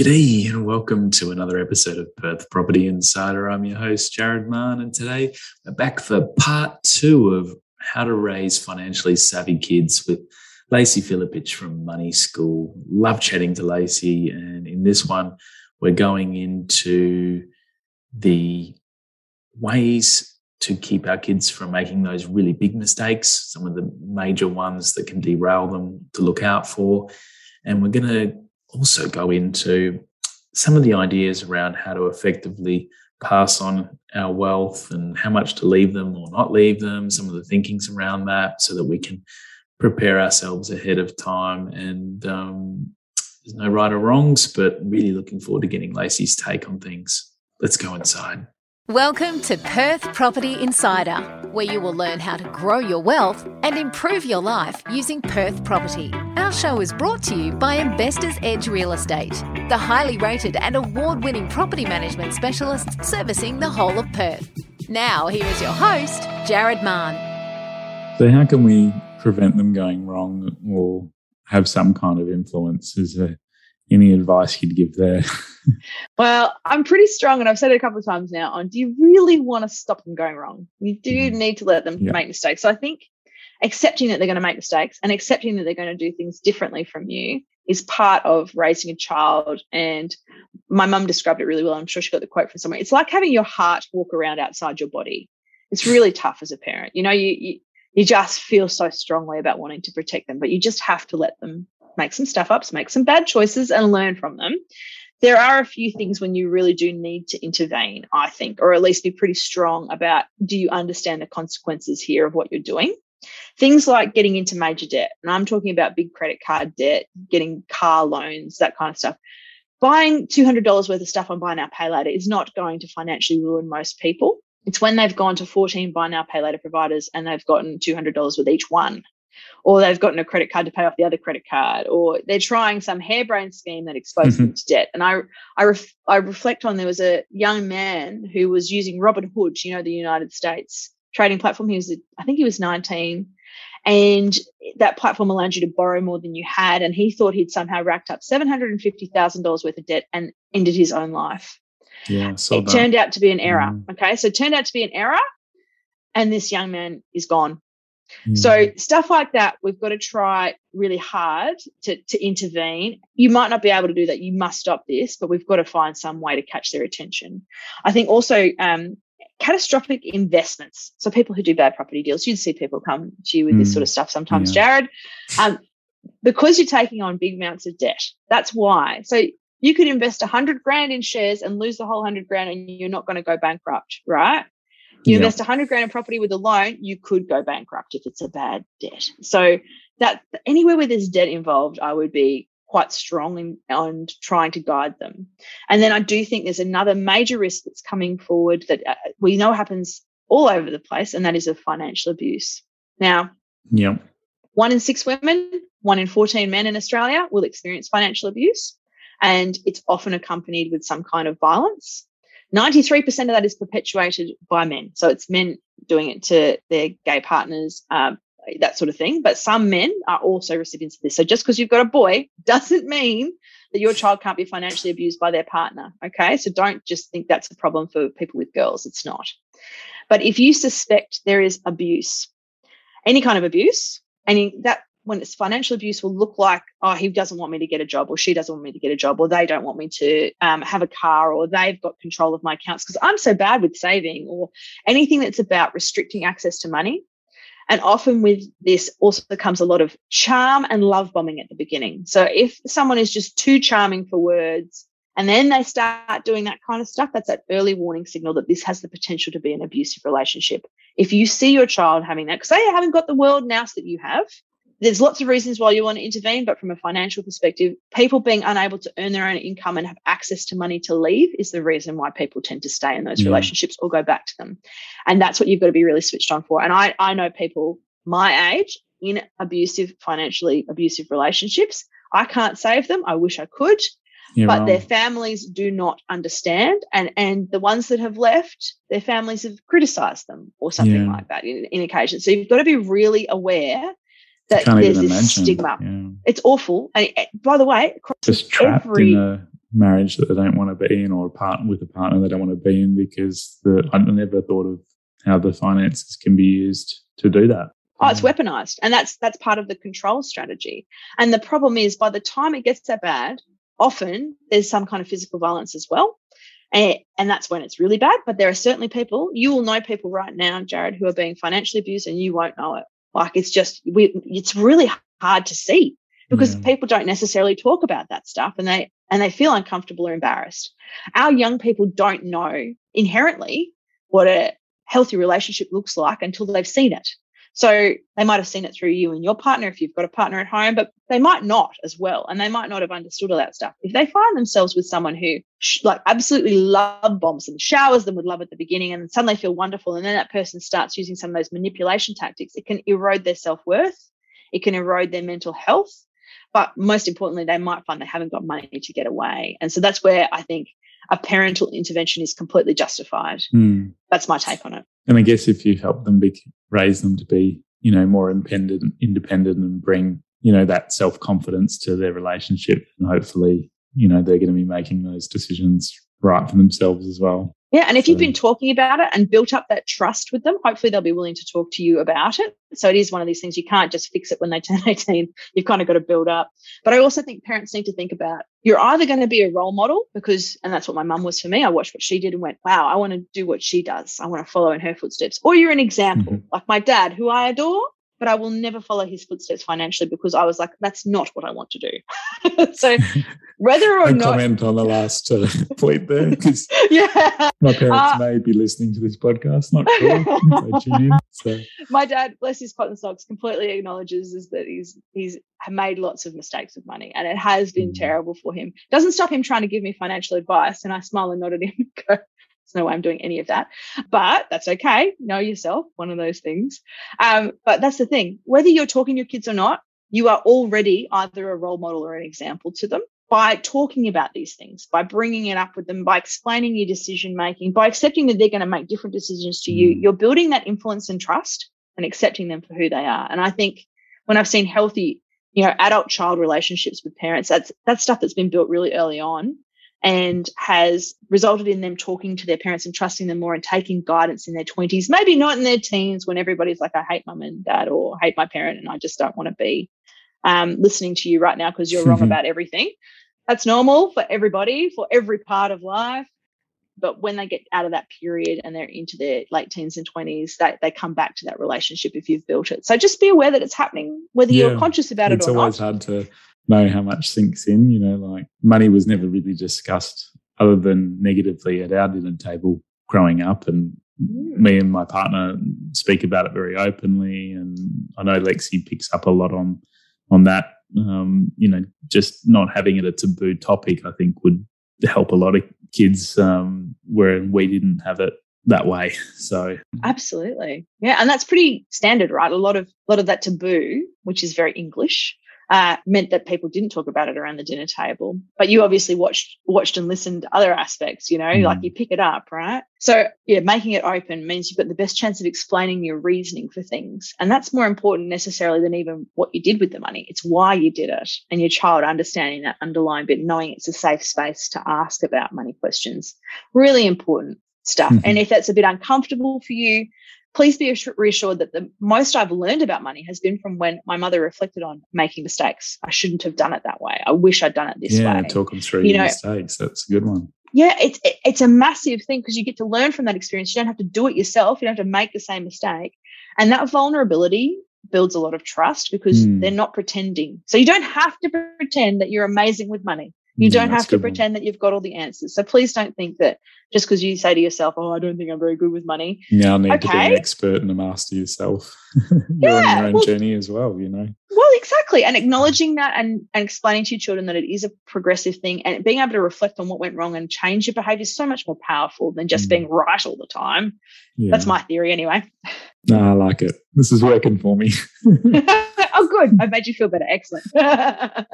G'day and welcome to another episode of Perth Property Insider. I'm your host, Jared Mann, and today we're back for part two of how to raise financially savvy kids with Lacey Filipich from Money School. Love chatting to Lacey, and in this one, we're going into the ways to keep our kids from making those really big mistakes, some of the major ones that can derail them to look out for. And we're going to also go into some of the ideas around how to effectively pass on our wealth and how much to leave them or not leave them, some of the thinkings around that so that we can prepare ourselves ahead of time. And um, there's no right or wrongs, but really looking forward to getting Lacey's take on things. Let's go inside. Welcome to Perth Property Insider, where you will learn how to grow your wealth and improve your life using Perth property. Our show is brought to you by Investors Edge Real Estate, the highly rated and award winning property management specialists servicing the whole of Perth. Now, here is your host, Jared Mann. So, how can we prevent them going wrong or have some kind of influence? Is there any advice you'd give there? well, I'm pretty strong, and I've said it a couple of times now. On do you really want to stop them going wrong? You do mm. need to let them yeah. make mistakes. So I think accepting that they're going to make mistakes and accepting that they're going to do things differently from you is part of raising a child. And my mum described it really well. I'm sure she got the quote from somewhere. It's like having your heart walk around outside your body. It's really tough as a parent. You know, you, you you just feel so strongly about wanting to protect them, but you just have to let them make some stuff ups, make some bad choices, and learn from them. There are a few things when you really do need to intervene, I think, or at least be pretty strong about do you understand the consequences here of what you're doing? Things like getting into major debt, and I'm talking about big credit card debt, getting car loans, that kind of stuff. Buying $200 worth of stuff on Buy Now Pay Later is not going to financially ruin most people. It's when they've gone to 14 Buy Now Pay Later providers and they've gotten $200 with each one or they've gotten a credit card to pay off the other credit card, or they're trying some harebrained scheme that exposes mm-hmm. them to debt. And I, I, ref, I reflect on there was a young man who was using Robinhood, you know, the United States trading platform. He was, I think he was 19, and that platform allowed you to borrow more than you had. And he thought he'd somehow racked up seven hundred and fifty thousand dollars worth of debt and ended his own life. Yeah, so it that. turned out to be an error. Mm. Okay, so it turned out to be an error, and this young man is gone. So mm. stuff like that, we've got to try really hard to, to intervene. You might not be able to do that. You must stop this, but we've got to find some way to catch their attention. I think also um, catastrophic investments. So people who do bad property deals, you'd see people come to you with mm. this sort of mm. stuff sometimes, yeah. Jared. Um, because you're taking on big amounts of debt. That's why. So you could invest a hundred grand in shares and lose the whole hundred grand and you're not going to go bankrupt, right? You yep. invest 100 grand in property with a loan, you could go bankrupt if it's a bad debt. So that anywhere where there's debt involved, I would be quite strong in, on trying to guide them. And then I do think there's another major risk that's coming forward that uh, we know happens all over the place, and that is of financial abuse. Now, yeah, one in six women, one in 14 men in Australia will experience financial abuse, and it's often accompanied with some kind of violence. 93% of that is perpetuated by men. So it's men doing it to their gay partners, um, that sort of thing. But some men are also recipients of this. So just because you've got a boy doesn't mean that your child can't be financially abused by their partner. Okay. So don't just think that's a problem for people with girls. It's not. But if you suspect there is abuse, any kind of abuse, and that when it's financial abuse will look like oh he doesn't want me to get a job or she doesn't want me to get a job or they don't want me to um, have a car or they've got control of my accounts because i'm so bad with saving or anything that's about restricting access to money. And often with this also comes a lot of charm and love bombing at the beginning. So if someone is just too charming for words and then they start doing that kind of stuff that's that early warning signal that this has the potential to be an abusive relationship. If you see your child having that because they haven't got the world now that you have there's lots of reasons why you want to intervene, but from a financial perspective, people being unable to earn their own income and have access to money to leave is the reason why people tend to stay in those yeah. relationships or go back to them. And that's what you've got to be really switched on for. And I, I know people my age in abusive, financially abusive relationships. I can't save them. I wish I could. You're but wrong. their families do not understand and and the ones that have left their families have criticized them or something yeah. like that in, in occasion so you've got to be really aware that there's this imagine. stigma. Yeah. It's awful. And it, by the way, just trapped every, in a marriage that they don't want to be in or a partner with a partner they don't want to be in because the, I never thought of how the finances can be used to do that. Oh, it's weaponized. And that's that's part of the control strategy. And the problem is by the time it gets that bad, often there's some kind of physical violence as well. And, and that's when it's really bad. But there are certainly people, you will know people right now, Jared, who are being financially abused and you won't know it. Like it's just, we, it's really hard to see because yeah. people don't necessarily talk about that stuff and they, and they feel uncomfortable or embarrassed. Our young people don't know inherently what a healthy relationship looks like until they've seen it. So they might have seen it through you and your partner if you've got a partner at home, but they might not as well. And they might not have understood all that stuff. If they find themselves with someone who like absolutely love bombs them, showers them with love at the beginning and suddenly feel wonderful. And then that person starts using some of those manipulation tactics, it can erode their self worth. It can erode their mental health. But most importantly, they might find they haven't got money to get away. And so that's where I think a parental intervention is completely justified. Mm. That's my take on it. And I guess if you help them be, raise them to be, you know, more independent, independent and bring, you know, that self confidence to their relationship, and hopefully, you know, they're going to be making those decisions right for themselves as well. Yeah. And if so. you've been talking about it and built up that trust with them, hopefully they'll be willing to talk to you about it. So it is one of these things you can't just fix it when they turn 18. You've kind of got to build up. But I also think parents need to think about you're either going to be a role model because, and that's what my mum was for me. I watched what she did and went, wow, I want to do what she does. I want to follow in her footsteps. Or you're an example, mm-hmm. like my dad, who I adore but I will never follow his footsteps financially because I was like, that's not what I want to do. so whether or not comment on the last uh, point there, because yeah, my parents uh, may be listening to this podcast. Not sure. so. My dad, bless his cotton socks, completely acknowledges is that he's he's made lots of mistakes with money, and it has been mm. terrible for him. Doesn't stop him trying to give me financial advice, and I smile and nod at him and go, there's no way I'm doing any of that, but that's okay. Know yourself, one of those things. Um, but that's the thing. Whether you're talking to your kids or not, you are already either a role model or an example to them by talking about these things, by bringing it up with them, by explaining your decision making, by accepting that they're going to make different decisions to you. Mm. You're building that influence and trust and accepting them for who they are. And I think when I've seen healthy, you know, adult child relationships with parents, that's that's stuff that's been built really early on and has resulted in them talking to their parents and trusting them more and taking guidance in their 20s, maybe not in their teens when everybody's like, I hate mum and dad or hate my parent and I just don't want to be um, listening to you right now because you're wrong about everything. That's normal for everybody, for every part of life. But when they get out of that period and they're into their late teens and 20s, they, they come back to that relationship if you've built it. So just be aware that it's happening, whether yeah, you're conscious about it or not. It's always hard to know how much sinks in. You know, like money was never really discussed other than negatively at our dinner table growing up. And me and my partner speak about it very openly. And I know Lexi picks up a lot on on that. Um, you know, just not having it a taboo topic, I think, would help a lot of kids um, where we didn't have it that way. So absolutely, yeah, and that's pretty standard, right? A lot of a lot of that taboo, which is very English, uh, meant that people didn't talk about it around the dinner table. But you obviously watched watched and listened to other aspects, you know, mm. like you pick it up, right? So yeah, making it open means you've got the best chance of explaining your reasoning for things. And that's more important necessarily than even what you did with the money. It's why you did it. And your child understanding that underlying bit, knowing it's a safe space to ask about money questions. Really important stuff. Mm-hmm. And if that's a bit uncomfortable for you, please be reassured that the most I've learned about money has been from when my mother reflected on making mistakes. I shouldn't have done it that way. I wish I'd done it this yeah, way. Yeah, talk them through you know, mistakes. That's a good one. Yeah, it's it's a massive thing because you get to learn from that experience. You don't have to do it yourself. You don't have to make the same mistake, and that vulnerability builds a lot of trust because mm. they're not pretending. So you don't have to pretend that you're amazing with money. You mm, don't have to pretend one. that you've got all the answers. So please don't think that just because you say to yourself, "Oh, I don't think I'm very good with money." Now need okay. to be an expert and a master yourself. You're yeah, on your own well, journey as well, you know. Well, exactly, and acknowledging that and, and explaining to your children that it is a progressive thing, and being able to reflect on what went wrong and change your behavior is so much more powerful than just mm. being right all the time. Yeah. That's my theory, anyway. No, I like it. This is working for me. oh, good. I've made you feel better. Excellent. well,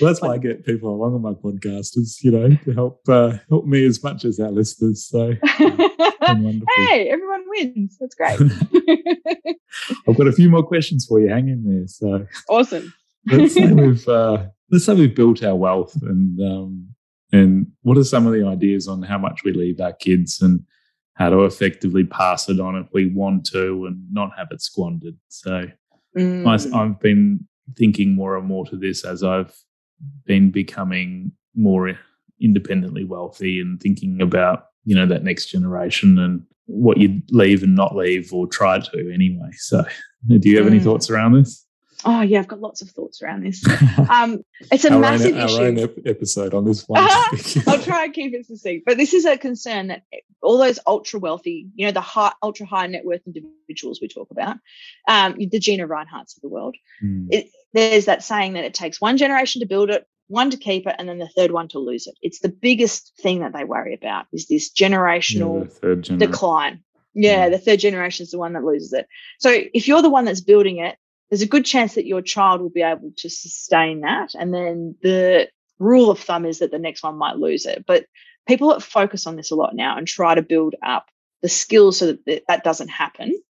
that's why I get people along on my podcast is, you know, to help uh, help me as much as our listeners. So, hey, everyone wins. That's great. I've got a few more questions for you. Hang in there. So awesome. let's say we've uh, let's say we've built our wealth and um, And what are some of the ideas on how much we leave our kids and how to effectively pass it on if we want to and not have it squandered? So Mm. I, I've been thinking more and more to this as I've been becoming more independently wealthy and thinking about you know that next generation and what you'd leave and not leave or try to anyway. So, do you have any Mm. thoughts around this? Oh yeah, I've got lots of thoughts around this. Um, it's a massive own, issue. Our own ep- episode on this one. I'll try and keep it succinct. But this is a concern that all those ultra wealthy, you know, the high, ultra high net worth individuals we talk about, um, the Gina Rineharts of the world, Mm. it, there's that saying that it takes one generation to build it, one to keep it, and then the third one to lose it. It's the biggest thing that they worry about is this generational third generation. decline. Yeah, Yeah. the third generation is the one that loses it. So if you're the one that's building it, there's a good chance that your child will be able to sustain that. And then the rule of thumb is that the next one might lose it. But people that focus on this a lot now and try to build up the skills so that that doesn't happen.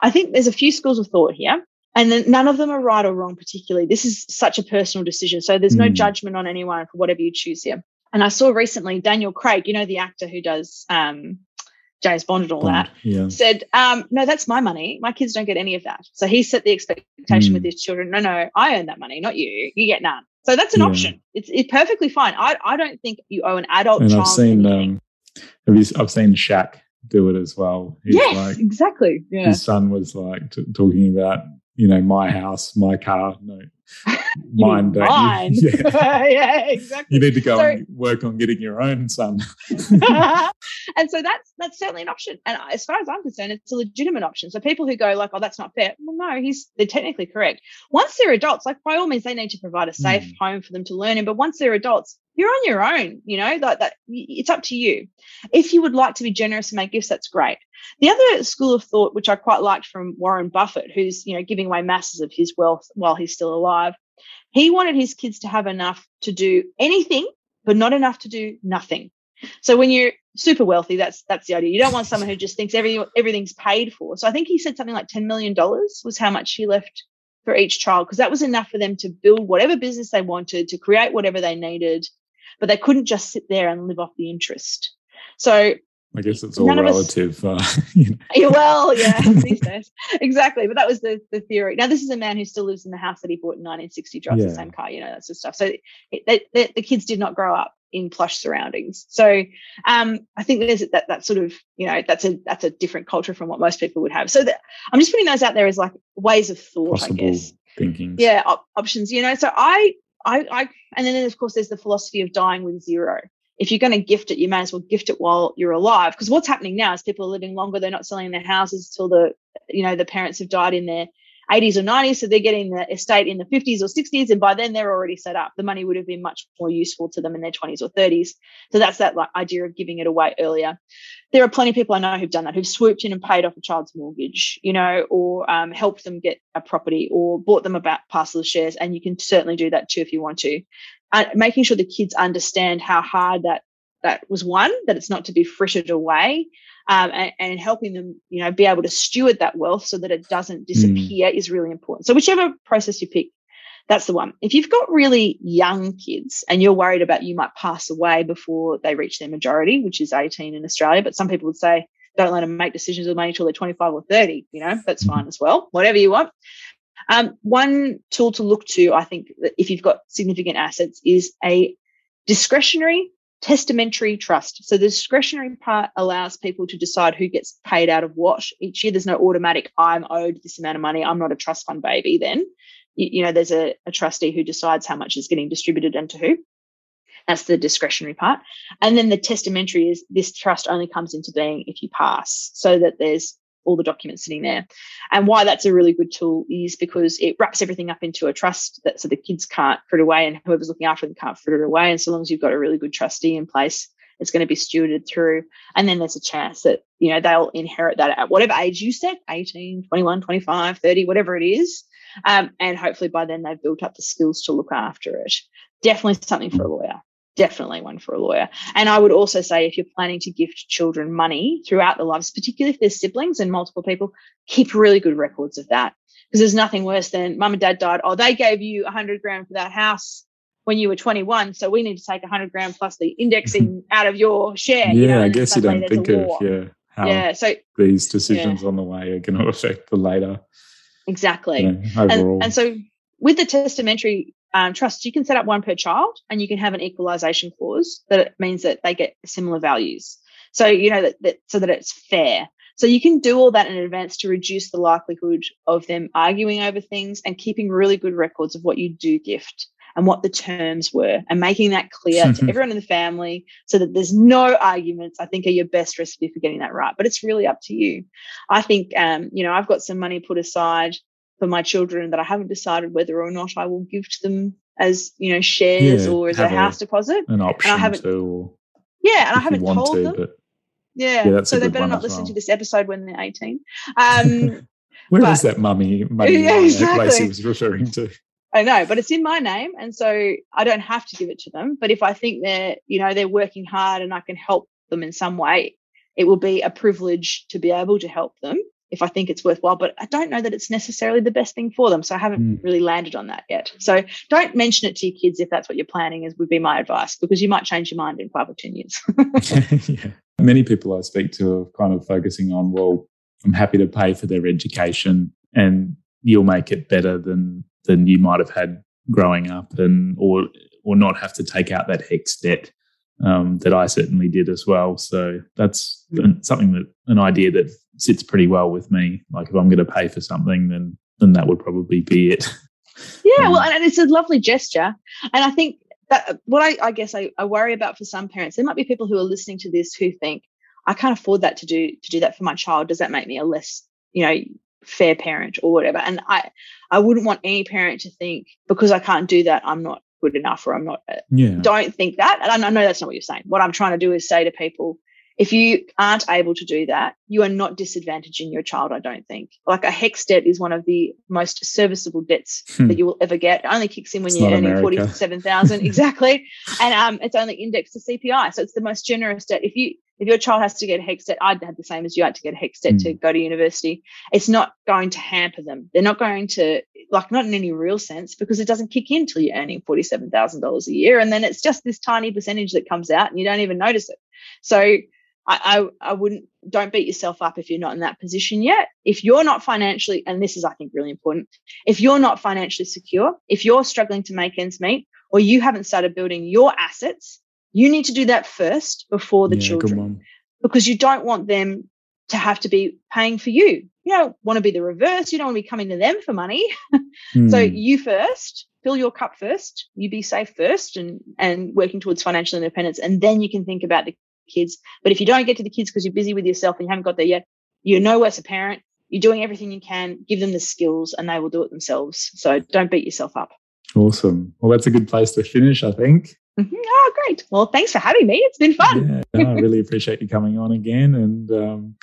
I think there's a few schools of thought here. And then none of them are right or wrong, particularly. This is such a personal decision. So there's no Mm. judgment on anyone for whatever you choose here. And I saw recently Daniel Craig, you know, the actor who does um, James Bond and all that Yeah. said, um, no, that's my money. My kids don't get any of that. So he set the expectation with Mm. his children. No, no, I earn that money, not you. You get none. So that's an Yeah. option. It's, it's perfectly fine. I, I don't think you owe an adult And child I've seen anything. um, have you, I've seen Shaq do it as well. He's yes, like exactly. Yeah. his son was like t- talking about you know my house, my car, no, mine, don't mine. you? Yeah. yeah, exactly. You need to go So- and work on getting your own son. and so that's that's certainly an option. And as far as I'm concerned, it's a legitimate option. So people who go like, "Oh, that's not fair," well, no, he's they're technically correct. Once they're adults, like by all means, they need to provide a safe Mm. home for them to learn in. But once they're adults, you're on your own. You know, like that. It's up to you. If you would like to be generous and make gifts, that's great. The other school of thought, which I quite liked from Warren Buffett, who's you know giving away masses of his wealth while he's still alive, he wanted his kids to have enough to do anything, but not enough to do nothing. So when you're super wealthy, that's that's the idea. You don't want someone who just thinks everything everything's paid for. So I think he said something like ten million dollars was how much he left for each child because that was enough for them to build whatever business they wanted, to create whatever they needed, but they couldn't just sit there and live off the interest. So I guess it's all None relative. Uh, you know. well, yeah, these days. Exactly. But that was the, the theory. Now, this is a man who still lives in the house that he bought in 1960, drives the same car, you know, that sort of stuff. So it, they, they, the kids did not grow up in plush surroundings. So um, I think there's that, that sort of, you know, that's a, that's a different culture from what most people would have. So that, I'm just putting those out there as like ways of thought, I guess thinking. yeah op- options you know so I, I i and then of course there's the philosophy of dying with zero if you're going to gift it you may as well gift it while you're alive because what's happening now is people are living longer they're not selling their houses till the you know the parents have died in their 80s or 90s so they're getting the estate in the 50s or 60s and by then they're already set up the money would have been much more useful to them in their 20s or 30s so that's that like idea of giving it away earlier there are plenty of people I know who've done that, who've swooped in and paid off a child's mortgage, you know, or um, helped them get a property or bought them a parcel of shares. And you can certainly do that too if you want to. Uh, making sure the kids understand how hard that that was won, that it's not to be frittered away, um, and, and helping them, you know, be able to steward that wealth so that it doesn't disappear is really important. So whichever process you pick, that's the one. If you've got really young kids and you're worried about you might pass away before they reach their majority, which is 18 in Australia, but some people would say don't let them make decisions with money until they're 25 or 30. You know, that's fine as well. Whatever you want. Um, one tool to look to, I think, if you've got significant assets, is a discretionary testamentary trust. So the discretionary part allows people to decide who gets paid out of what each year. There's no automatic, I'm owed this amount of money. I'm not a trust fund baby then. You, you know, there's a, a trustee who decides how much is getting distributed and to who. That's the discretionary part. And then the testamentary is this trust only comes into being if you pass, so that there's all the documents sitting there. And why that's a really good tool is because it wraps everything up into a trust that so the kids can't fritter away and whoever's looking after them can't fritter away. And so long as you've got a really good trustee in place, it's going to be stewarded through. And then there's a chance that, you know, they'll inherit that at whatever age you set 18, 21, 25, 30, whatever it is. Um, and hopefully by then they've built up the skills to look after it. Definitely something for a lawyer definitely one for a lawyer. And I would also say if you're planning to gift children money throughout their lives, particularly if there's siblings and multiple people, keep really good records of that. Because there's nothing worse than mum and dad died. Oh, they gave you a hundred grand for that house when you were 21. So we need to take 100 grand plus the indexing out of your share. Yeah, you know, I guess you don't think of yeah how Yeah. So these decisions on the way are going to affect the later exactly. you know, overall. and, and so with the testamentary um, trust, you can set up one per child and you can have an equalization clause that means that they get similar values. So, you know, that, that so that it's fair. So you can do all that in advance to reduce the likelihood of them arguing over things and keeping really good records of what you do gift and what the terms were and making that clear to everyone in the family so that there's no arguments, I think are your best recipe for getting that right. But it's really up to you. I think, um, you know, I've got some money put aside for my children that I haven't decided whether or not I will give to them as, you know, shares Yeah, or as a have a- house deposit. an option haven't- to, or Yeah. And I haven't told to, them. but Yeah. Yeah, so they better not listen well. to this episode when they're 18. Um, where but- is that mummy money Yeah, exactly. Lacey was referring to? I know, but it's in my name. And so I don't have to give it to them. But if I think they're, you know, they're working hard and I can help them in some way, it will be a privilege to be able to help them if I think it's worthwhile. But I don't know that it's necessarily the best thing for them. So I haven't Mm. really landed on that yet. So don't mention it to your kids if that's what you're planning, is would be my advice, because you might change your mind in five or 10 years. yeah. Many people I speak to are kind of focusing on, well, I'm happy to pay for their education and you'll make it better than than you might have had growing up and or or not have to take out that HECS debt um, that I certainly did as well. So that's something that an idea that sits pretty well with me. Like if I'm going to pay for something, then then that would probably be it. Yeah, Um, well, and it's a lovely gesture. And I think that what I, I guess I, I worry about for some parents, there might be people who are listening to this who think, I can't afford that to do to do that for my child. Does that make me a less, you know, fair parent or whatever? And I I wouldn't want any parent to think because I can't do that, I'm not good enough or I'm not Yeah. don't think that. And I know that's not what you're saying. What I'm trying to do is say to people, if you aren't able to do that, you are not disadvantaging your child, I don't think. Like a HECS debt is one of the most serviceable debts Hmm. that you will ever get. It only kicks in when It's you're earning America. 47,000 exactly. And um, it's only indexed to CPI. So it's the most generous debt. If you if your child has to get a HECS debt, I'd have the same as you had to get a HECS debt to go to university. It's not going to hamper them. They're not going to like not in any real sense because it doesn't kick in until you're earning forty-seven thousand dollars a year, and then it's just this tiny percentage that comes out, and you don't even notice it. So I, I, I wouldn't don't beat yourself up if you're not in that position yet. If you're not financially, and this is I think really important, if you're not financially secure, if you're struggling to make ends meet, or you haven't started building your assets, you need to do that first before the yeah, children because you don't want them to have to be paying for you. You don't want to be the reverse. You don't want to be coming to them for money. So Hmm. you first, fill your cup first, you be safe first and and working towards financial independence. And then you can think about the kids. But if you don't get to the kids because you're busy with yourself and you haven't got there yet, you're no worse a parent. You're doing everything you can, give them the skills and they will do it themselves. So don't beat yourself up. awesome. Well, that's a good place to finish, I think. Mhm. Oh, great. Well, thanks for having me. It's been fun. Yeah, no, I really appreciate you coming on again, and um,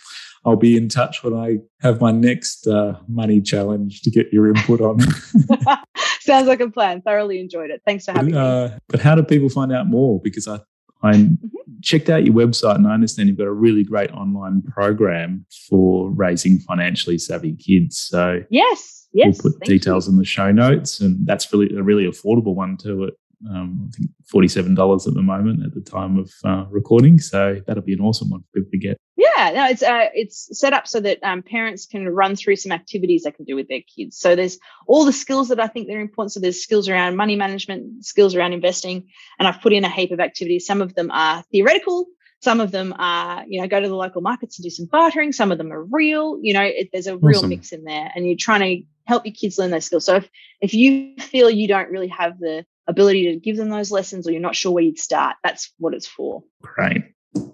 I'll be in touch when I have my next uh, money challenge to get your input on. Sounds like a plan. Thoroughly enjoyed it. Thanks for but, having me. uh, but how do people find out more? Because I I mm-hmm. checked out your website and I understand you've got a really great online program for raising financially savvy kids. So Yes. Yes. we'll put thank you. details in the show notes, and that's really a really affordable one too. At um, I think forty seven dollars at the moment at the time of uh, recording. So that'll be an awesome one for people to get. Yeah, no, it's uh, it's set up so that um, parents can run through some activities they can do with their kids. So there's all the skills that I think they're important. So there's skills around money management, skills around investing, and I've put in a heap of activities. Some of them are theoretical. Some of them are, you know, go to the local markets and do some bartering. Some of them are real. You know, it, there's a real Awesome. mix in there, and you're trying to help your kids learn those skills. So if if you feel you don't really have the ability to give them those lessons, or you're not sure where you'd start, that's what it's for. Great.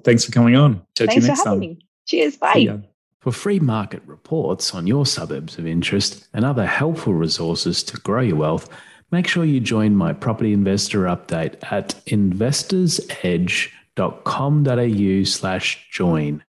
Thanks for coming on. Chat to Thanks you for having time. me. Cheers. Bye. For free market reports on your suburbs of interest and other helpful resources to grow your wealth, make sure you join my property investor update at investorsedge.com.au slash join.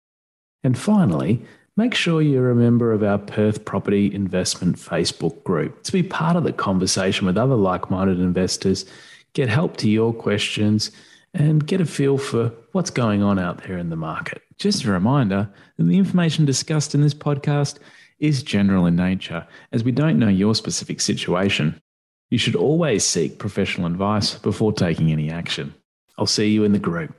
And finally, make sure you're a member of our Perth Property Investment Facebook group to be part of the conversation with other like minded investors, get help to your questions, and get a feel for what's going on out there in the market. Just a reminder that the information discussed in this podcast is general in nature, as we don't know your specific situation. You should always seek professional advice before taking any action. I'll see you in the group.